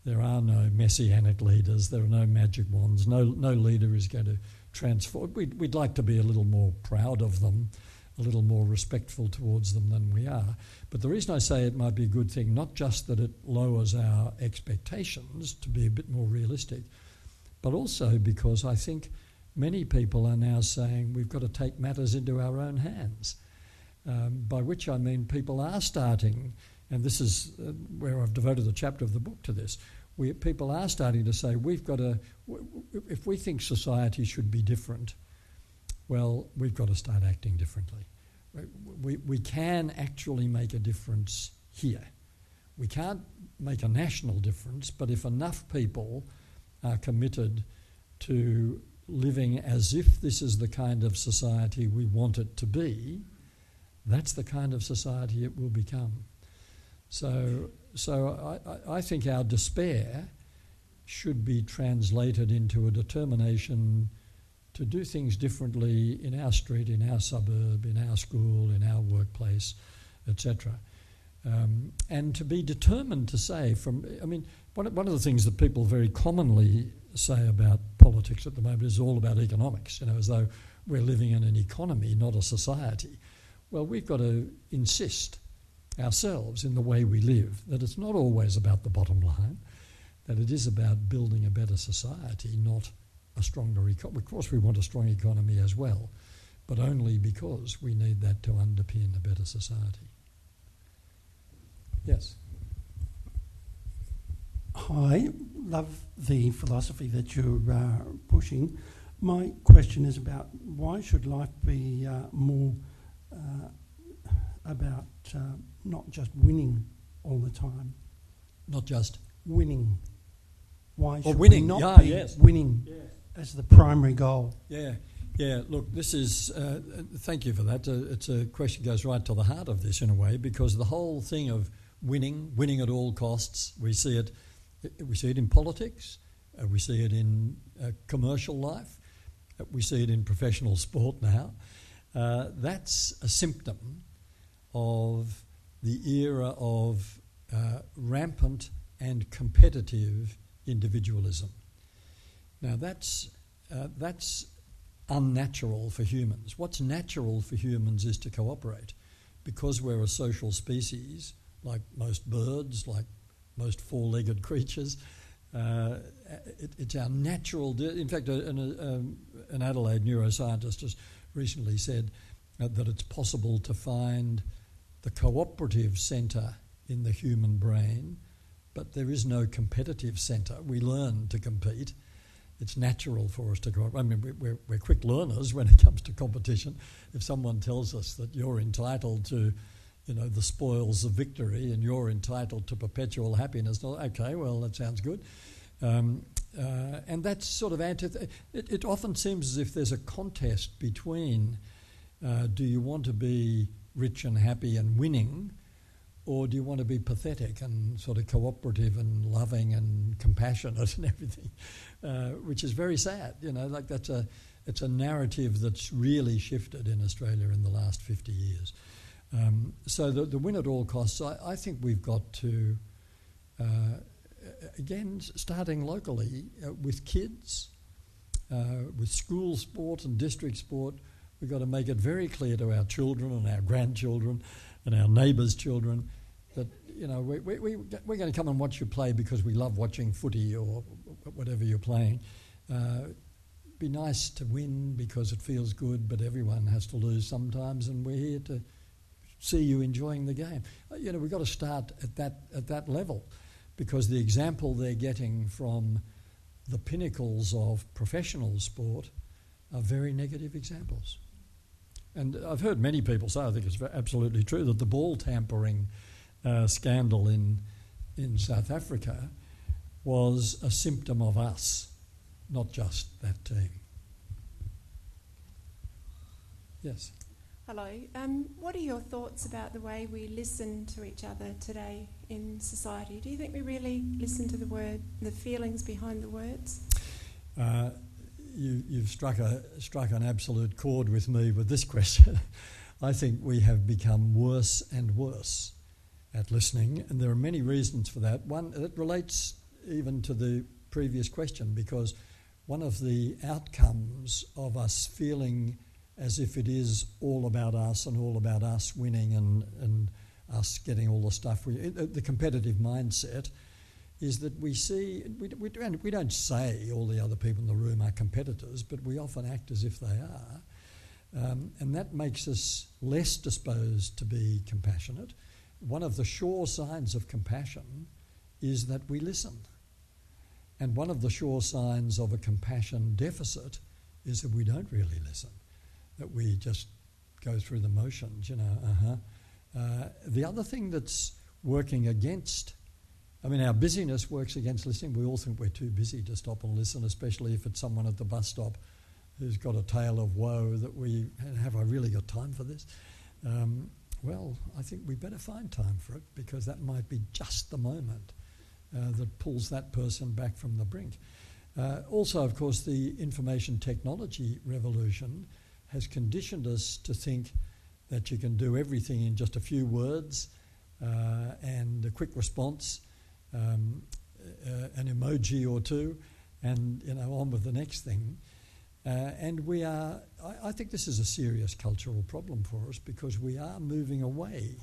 there are no messianic leaders, there are no magic wands, no, no leader is going to transform. We'd, we'd like to be a little more proud of them, a little more respectful towards them than we are. But the reason I say it might be a good thing, not just that it lowers our expectations to be a bit more realistic, but also because I think many people are now saying we've got to take matters into our own hands. Um, by which I mean people are starting, and this is uh, where I've devoted the chapter of the book to this. We, people are starting to say we've got to, if we think society should be different, well, we've got to start acting differently. We, we can actually make a difference here. We can't make a national difference, but if enough people are committed to living as if this is the kind of society we want it to be, that's the kind of society it will become. So, so I, I think our despair should be translated into a determination to do things differently in our street, in our suburb, in our school, in our workplace, etc. Um, and to be determined to say, from I mean, one, one of the things that people very commonly say about politics at the moment is all about economics, you know, as though we're living in an economy, not a society. Well, we've got to insist ourselves in the way we live that it's not always about the bottom line, that it is about building a better society, not a stronger economy. Of course, we want a strong economy as well, but only because we need that to underpin a better society. Yes. I love the philosophy that you're uh, pushing. My question is about why should life be uh, more uh, about uh, not just winning all the time? Not just winning. Why should winning. we not yeah, be yes. winning yeah. as the primary goal? Yeah. Yeah, look, this is, uh, thank you for that. Uh, it's a question goes right to the heart of this in a way because the whole thing of winning, winning at all costs, we see it we see it in politics, uh, we see it in uh, commercial life, uh, we see it in professional sport now. Uh, that's a symptom of the era of uh, rampant and competitive individualism. Now, that's, uh, that's unnatural for humans. What's natural for humans is to cooperate. Because we're a social species, like most birds, like most four legged (laughs) creatures. Uh, it, it's our natural. In fact, an, um, an, Adelaide neuroscientist has recently said uh, that it's possible to find the cooperative centre in the human brain, but there is no competitive centre. We learn to compete. It's natural for us to go. I mean, we're, we're quick learners when it comes to competition. If someone tells us that you're entitled to you know, the spoils of victory and you're entitled to perpetual happiness. Okay, well, that sounds good. Um, uh, and that's sort of antith- it, it, often seems as if there's a contest between uh, do you want to be rich and happy and winning, or do you want to be pathetic and sort of cooperative and loving and compassionate (laughs) and everything, uh, which is very sad. You know, like that's a it's a narrative that's really shifted in Australia in the last 50 years. Um, so the, the, win at all costs, I, I think we've got to, uh, again, starting locally uh, with kids, uh, with school sport and district sport, we've got to make it very clear to our children and our grandchildren and our neighbours' children that, you know, we, we, we, we're going to come and watch you play because we love watching footy or whatever you're playing. Uh, be nice to win because it feels good, but everyone has to lose sometimes, and we're here to see you enjoying the game. Uh, you know, we've got to start at that, at that level because the example they're getting from the pinnacles of professional sport are very negative examples. And I've heard many people say, I think it's absolutely true, that the ball tampering uh, scandal in, in South Africa was a symptom of us, not just that team. Yes. Hello. Um, what are your thoughts about the way we listen to each other today in society? Do you think we really listen to the word, the feelings behind the words? Uh, you, have struck, a, struck an absolute chord with me with this question. (laughs) I think we have become worse and worse at listening, and there are many reasons for that. One, it relates even to the previous question, because one of the outcomes of us feeling as if it is all about us and all about us winning and, and us getting all the stuff. We, the competitive mindset is that we see, we, we, we don't say all the other people in the room are competitors, but we often act as if they are. Um, and that makes us less disposed to be compassionate. One of the sure signs of compassion is that we listen. And one of the sure signs of a compassion deficit is that we don't really listen that we just go through the motions, you know. Uh-huh. Uh, the other thing that's working against, I mean, our busyness works against listening. We all think we're too busy to stop and listen, especially if it's someone at the bus stop who's got a tale of woe that we have I really got time for this? Um, well, I think we better find time for it because that might be just the moment uh, that pulls that person back from the brink. Uh, also, of course, the information technology revolution has conditioned us to think that you can do everything in just a few words uh, and a quick response, um, uh, an emoji or two, and you know on with the next thing. Uh, and we are, I, I, think this is a serious cultural problem for us because we are moving away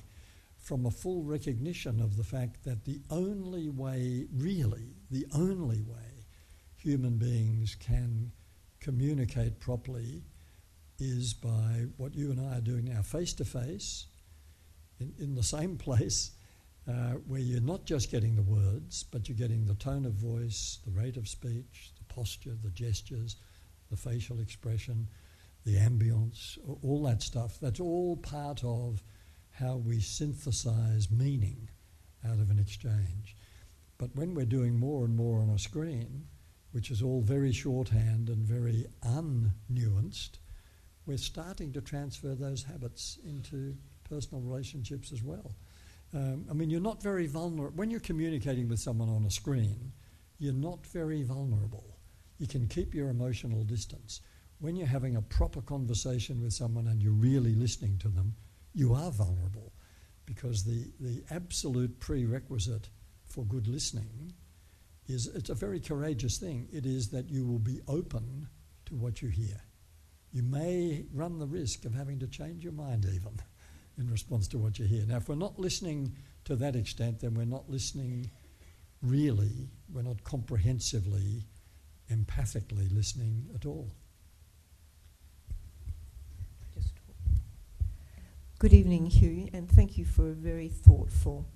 from a full recognition of the fact that the only way, really, the only way human beings can communicate properly is by what you and I are doing now, face to face, in the same (laughs) place, uh, where you're not just getting the words, but you're getting the tone of voice, the rate of speech, the posture, the gestures, the facial expression, the ambience, all that stuff. That's all part of how we synthesize meaning out of an exchange. But when we're doing more and more on a screen, which is all very shorthand and very unnuanced, we're starting to transfer those habits into personal relationships as well. Um, I mean, you're not very vulnerable. When you're communicating with someone on a screen, you're not very vulnerable. You can keep your emotional distance. When you're having a proper conversation with someone and you're really listening to them, you are vulnerable because the, the absolute prerequisite for good listening is it's a very courageous thing. It is that you will be open to what you hear you may run the risk of having to change your mind even (laughs) in response to what you hear. Now, if we're not listening to that extent, then we're not listening really, we're not comprehensively, empathically listening at all. Good evening, Hugh, and thank you for a very thoughtful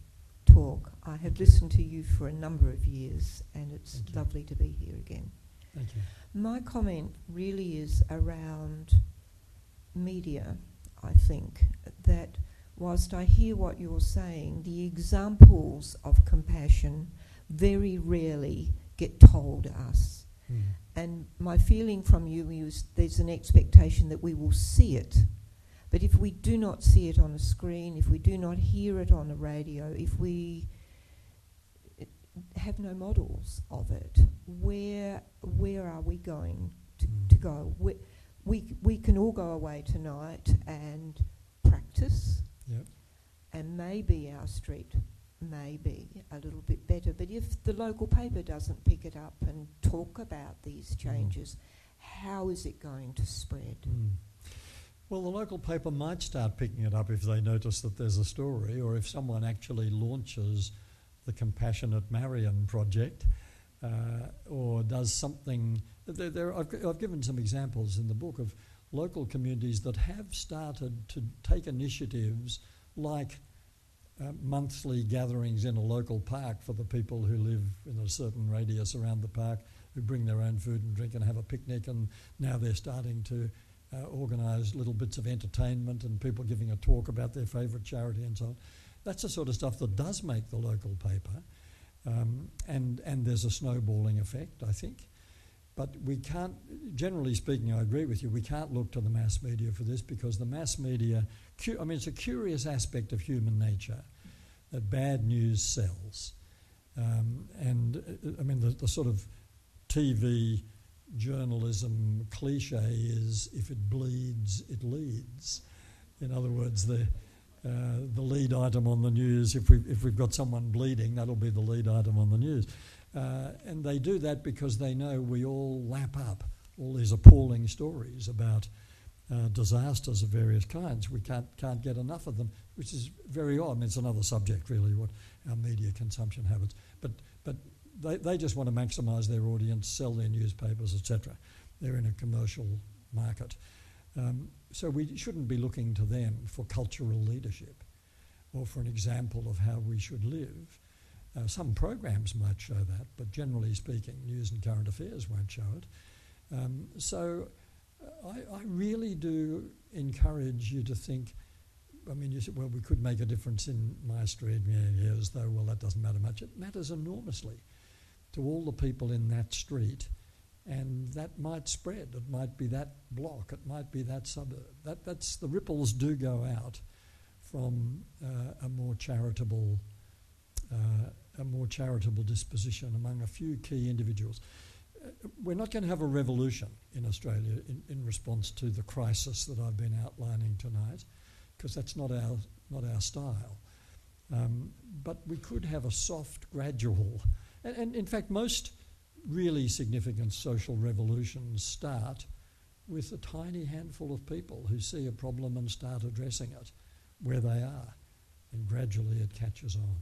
talk. I have listened to you for a number of years, and it's lovely to be here again. Thank you. My comment really is around media, I think, that whilst I hear what you're saying, the examples of compassion very rarely get told us. Mm. And my feeling from you is there's an expectation that we will see it. But if we do not see it on a screen, if we do not hear it on the radio, if we have no models of it. Where where are we going to, mm. to go? We, we we can all go away tonight and practice, yep. and maybe our street may be a little bit better. But if the local paper doesn't pick it up and talk about these mm. changes, mm. how is it going to spread? Mm. Well, the local paper might start picking it up if they notice that there's a story, or if someone actually launches the Compassionate Marion project, uh, or does something. There, there I've, I've, given some examples in the book of local communities that have started to take initiatives like uh, monthly gatherings in a local park for the people who live in a certain radius around the park, who bring their own food and drink and have a picnic. And now they're starting to uh, organise little bits of entertainment and people giving a talk about their favourite charity and so on. That's the sort of stuff that does make the local paper. Um, and, and there's a snowballing effect, I think. But we can't, generally speaking, I agree with you, we can't look to the mass media for this because the mass media, I mean, it's a curious aspect of human nature that bad news sells. Um, and uh, I mean, the, the sort of TV journalism cliche is if it bleeds, it leads. In other words, the, uh, the lead item on the news, if, we, if we've got someone bleeding, that'll be the lead item on the news. Uh, and they do that because they know we all lap up all these appalling stories about uh, disasters of various kinds. We can't, can't get enough of them, which is very odd. I mean, it's another subject, really, what our media consumption habits. But, but they, they just want to maximise their audience, sell their newspapers, etc. They're in a commercial market. Um, so we shouldn't be looking to them for cultural leadership or for an example of how we should live. Uh, some programs might show that, but generally speaking, news and current affairs won't show it. Um, so uh, I, I, really do encourage you to think. I mean, you said, well, we could make a difference in my street, yeah, yeah, as though, well, that doesn't matter much. It matters enormously to all the people in that street, and that might spread. It might be that block, it might be that suburb. That, that's, the ripples do go out from uh, a more charitable uh, a more charitable disposition among a few key individuals. Uh, we're not going to have a revolution in Australia in, in response to the crisis that I've been outlining tonight, because that's not our, not our style. Um, but we could have a soft, gradual, and, and in fact, most really significant social revolutions start with a tiny handful of people who see a problem and start addressing it where they are, and gradually it catches on.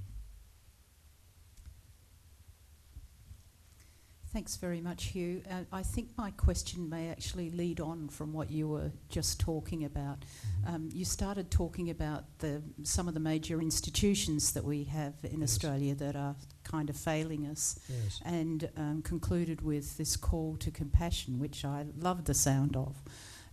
Thanks very much, Hugh. Uh, I think my question may actually lead on from what you were just talking about. Um, you started talking about the, some of the major institutions that we have in yes. Australia that are kind of failing us, yes. and um, concluded with this call to compassion, which I love the sound of.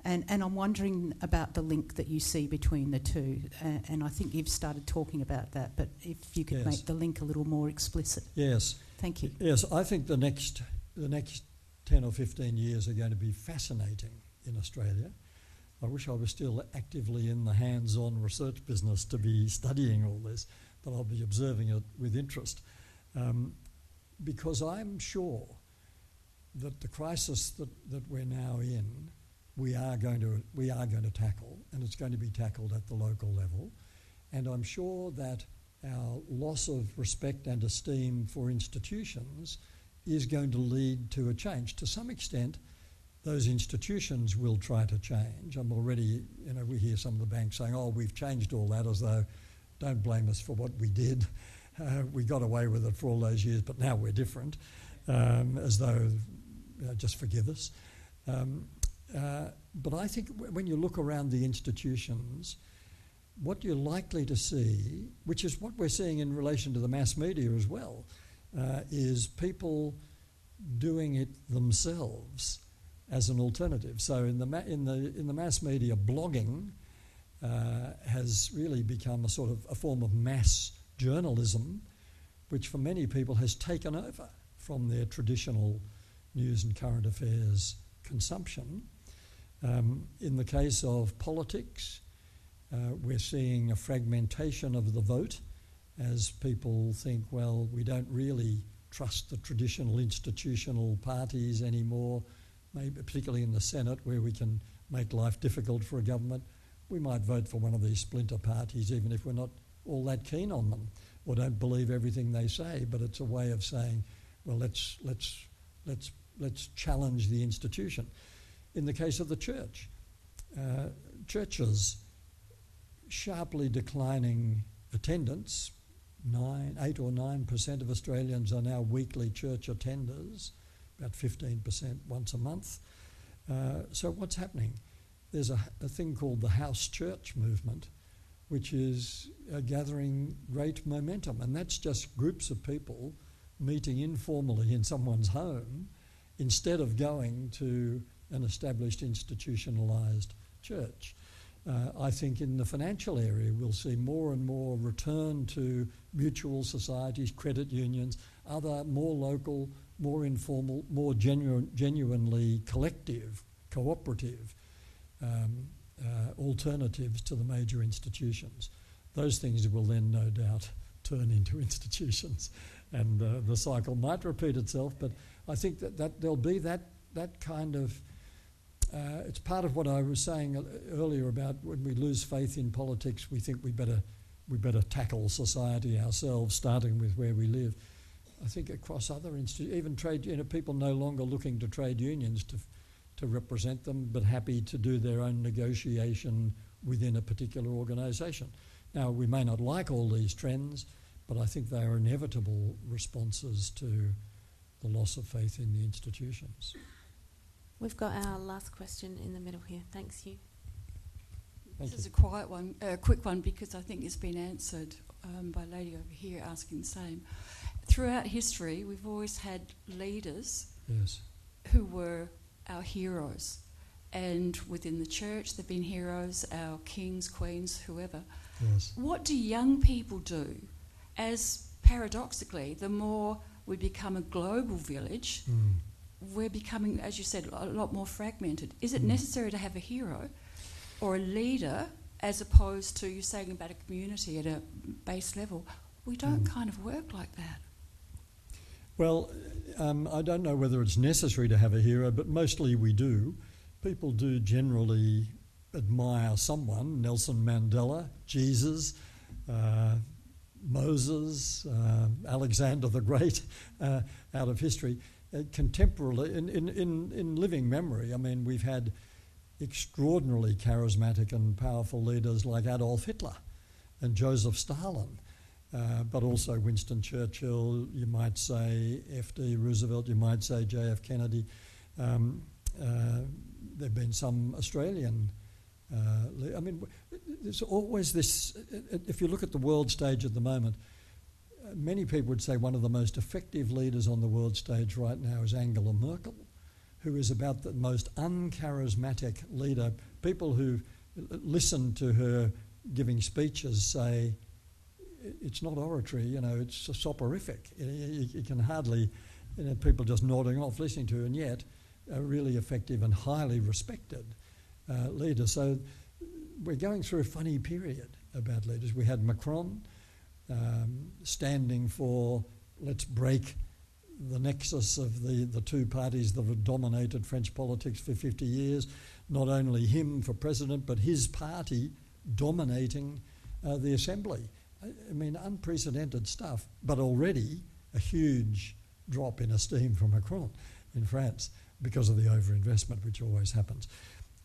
And, and I'm wondering about the link that you see between the two. Uh, and I think you've started talking about that, but if you could yes. make the link a little more explicit. Yes. Thank you. Yes, I think the next the next ten or fifteen years are going to be fascinating in Australia. I wish I was still actively in the hands-on research business to be studying all this, but I'll be observing it with interest, um, because I'm sure that the crisis that, that we're now in, we are going to we are going to tackle, and it's going to be tackled at the local level, and I'm sure that our loss of respect and esteem for institutions is going to lead to a change. To some extent, those institutions will try to change. I'm already, you know, we hear some of the banks saying, oh, we've changed all that as though, don't blame us for what we did. (laughs) Uh, we got away with it for all those years, but now we're different, um, as though, just forgive us. Um, uh, but I think w- when you look around the institutions, what you're likely to see, which is what we're seeing in relation to the mass media as well, uh, is people doing it themselves as an alternative. So in the ma- in the in the mass media, blogging uh, has really become a sort of a form of mass journalism, which for many people has taken over from their traditional news and current affairs consumption. Um, in the case of politics, uh, we're seeing a fragmentation of the vote as people think, well, we don't really trust the traditional institutional parties anymore, maybe particularly in the Senate where we can make life difficult for a government. We might vote for one of these splinter parties even if we're not all that keen on them or don't believe everything they say, but it's a way of saying, well, let's, let's, let's, let's challenge the institution. In the case of the church, uh, churches sharply declining attendance. Nine, eight or nine percent of Australians are now weekly church attenders, about 15% once a month. Uh, so, what's happening? There's a, a, thing called the house church movement, which is uh, gathering great momentum. And that's just groups of people meeting informally in someone's home instead of going to an established institutionalized church. Uh, I think in the financial area, we'll see more and more return to mutual societies, credit unions, other more local, more informal, more genu- genuinely collective, cooperative um, uh, alternatives to the major institutions. Those things will then, no doubt, turn into (laughs) institutions, and uh, the cycle might repeat itself. But I think that, that there'll be that that kind of uh, it's part of what I was saying earlier about when we lose faith in politics, we think we better we better tackle society ourselves, starting with where we live. I think across other institutions, even trade, you know, people no longer looking to trade unions to to represent them, but happy to do their own negotiation within a particular organisation. Now, we may not like all these trends, but I think they are inevitable responses to the loss of faith in the institutions. We've got our last question in the middle here. Thanks, you. Thank this you. is a quiet one, a quick one, because I think it's been answered um, by a lady over here asking the same. Throughout history, we've always had leaders Yes. who were our heroes. And within the church, there have been heroes, our kings, queens, whoever. Yes. What do young people do as paradoxically, the more we become a global village, Mm. We're becoming, as you said, a lot more fragmented. Is it Mm. necessary to have a hero or a leader as opposed to you saying about a community at a base level? We don't Mm. kind of work like that. Well, um, I don't know whether it's necessary to have a hero, but mostly we do. People do generally admire someone Nelson Mandela, Jesus, uh, Moses, uh, Alexander the Great, (laughs) uh, out of history. Uh, contemporarily, in, in, in, in living memory, I mean, we've had extraordinarily charismatic and powerful leaders like Adolf Hitler and Joseph Stalin. Uh, but also Winston Churchill, you might say F.D. Roosevelt, you might say J.F. Kennedy. Um, uh, there have been some Australian. Uh, I mean, there's always this. uh, If you look at the world stage at the moment, uh, many people would say one of the most effective leaders on the world stage right now is Angela Merkel, who is about the most uncharismatic leader. People who listen to her giving speeches say, it's not oratory, you know, it's soporific. You, can hardly, you know, people just nodding off listening to her, and yet a really effective and highly respected uh, leader. So we're going through a funny period about leaders. We had Macron um, standing for let's break the nexus of the, the two parties that have dominated French politics for 50 years. Not only him for president, but his party dominating uh, the assembly. I, mean, unprecedented stuff, but already a huge drop in esteem for Macron in France because of the overinvestment, which always happens.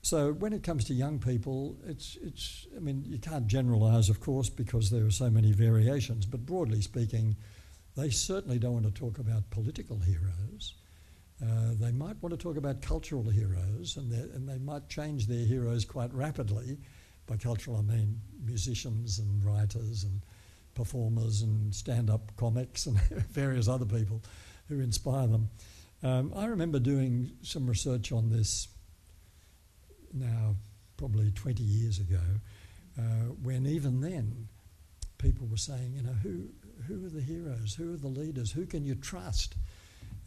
So when it comes to young people, it's, it's I mean, you can't generalise, of course, because there are so many variations, but broadly speaking, they certainly don't want to talk about political heroes. Uh, they might want to talk about cultural heroes, and, they- and they might change their heroes quite rapidly. By cultural, I mean musicians and writers and performers and stand up comics and (laughs) various other people who inspire them. Um, I remember doing some research on this now, probably 20 years ago, uh, when even then people were saying, you know, who, who are the heroes? Who are the leaders? Who can you trust?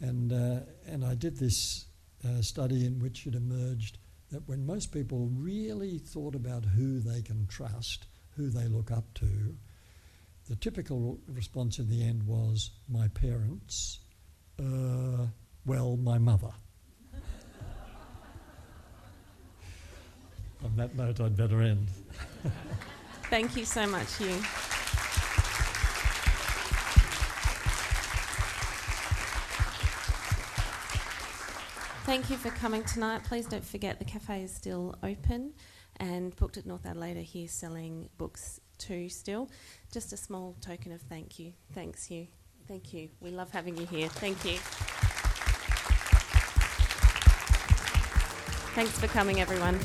And, uh, and I did this uh, study in which it emerged that when most people really thought about who they can trust, who they look up to, the typical response in the end was my parents, uh, well, my mother. On that note, I'd better end. Thank you so much, Hugh. Thank you for coming tonight. Please don't forget the cafe is still open and booked at North Adelaide here selling books too still. Just a small token of thank you. Thanks, Hugh. Thank you. We love having you here. Thank you. Thanks for coming, everyone.